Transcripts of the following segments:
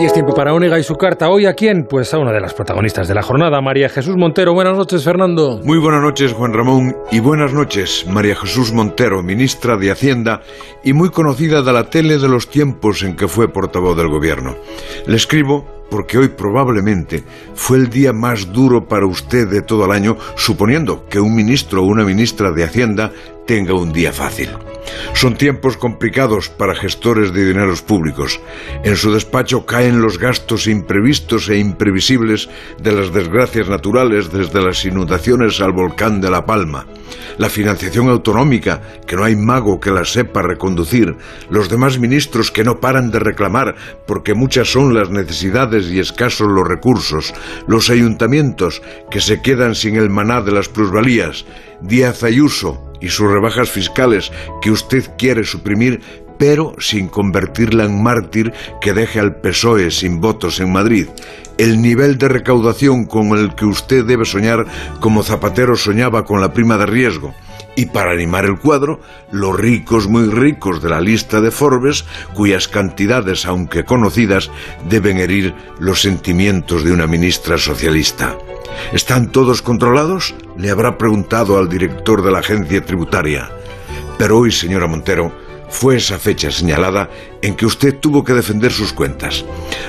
Y es tiempo para Onega y su carta. ¿Hoy a quién? Pues a una de las protagonistas de la jornada, María Jesús Montero. Buenas noches, Fernando. Muy buenas noches, Juan Ramón. Y buenas noches, María Jesús Montero, ministra de Hacienda y muy conocida de la tele de los tiempos en que fue portavoz del gobierno. Le escribo porque hoy probablemente fue el día más duro para usted de todo el año, suponiendo que un ministro o una ministra de Hacienda tenga un día fácil. Son tiempos complicados para gestores de dineros públicos. En su despacho caen los gastos imprevistos e imprevisibles de las desgracias naturales desde las inundaciones al volcán de La Palma. La financiación autonómica, que no hay mago que la sepa reconducir. Los demás ministros que no paran de reclamar porque muchas son las necesidades y escasos los recursos. Los ayuntamientos que se quedan sin el maná de las plusvalías. Díaz Ayuso, y sus rebajas fiscales que usted quiere suprimir, pero sin convertirla en mártir que deje al PSOE sin votos en Madrid. El nivel de recaudación con el que usted debe soñar como Zapatero soñaba con la prima de riesgo. Y para animar el cuadro, los ricos muy ricos de la lista de Forbes, cuyas cantidades, aunque conocidas, deben herir los sentimientos de una ministra socialista. ¿Están todos controlados? Le habrá preguntado al director de la agencia tributaria. Pero hoy, señora Montero, fue esa fecha señalada en que usted tuvo que defender sus cuentas.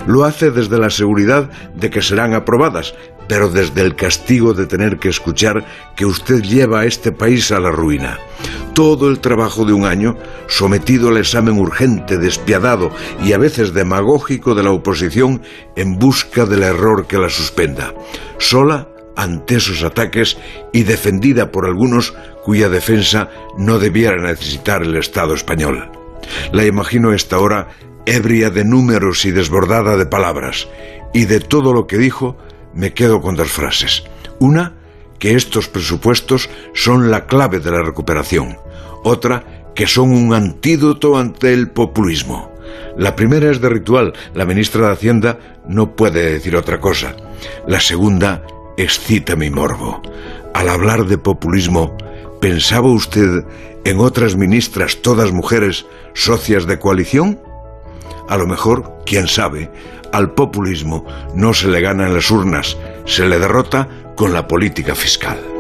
Lo hace desde la seguridad de que serán aprobadas, pero desde el castigo de tener que escuchar que usted lleva a este país a la ruina. Todo el trabajo de un año sometido al examen urgente, despiadado y a veces demagógico de la oposición en busca del error que la suspenda. Sola ante esos ataques y defendida por algunos cuya defensa no debiera necesitar el Estado español. La imagino esta hora ebria de números y desbordada de palabras, y de todo lo que dijo me quedo con dos frases. Una, que estos presupuestos son la clave de la recuperación. Otra, que son un antídoto ante el populismo. La primera es de ritual, la ministra de Hacienda no puede decir otra cosa. La segunda excita mi morbo. Al hablar de populismo, ¿pensaba usted en otras ministras, todas mujeres, socias de coalición? A lo mejor, quién sabe, al populismo no se le gana en las urnas, se le derrota con la política fiscal.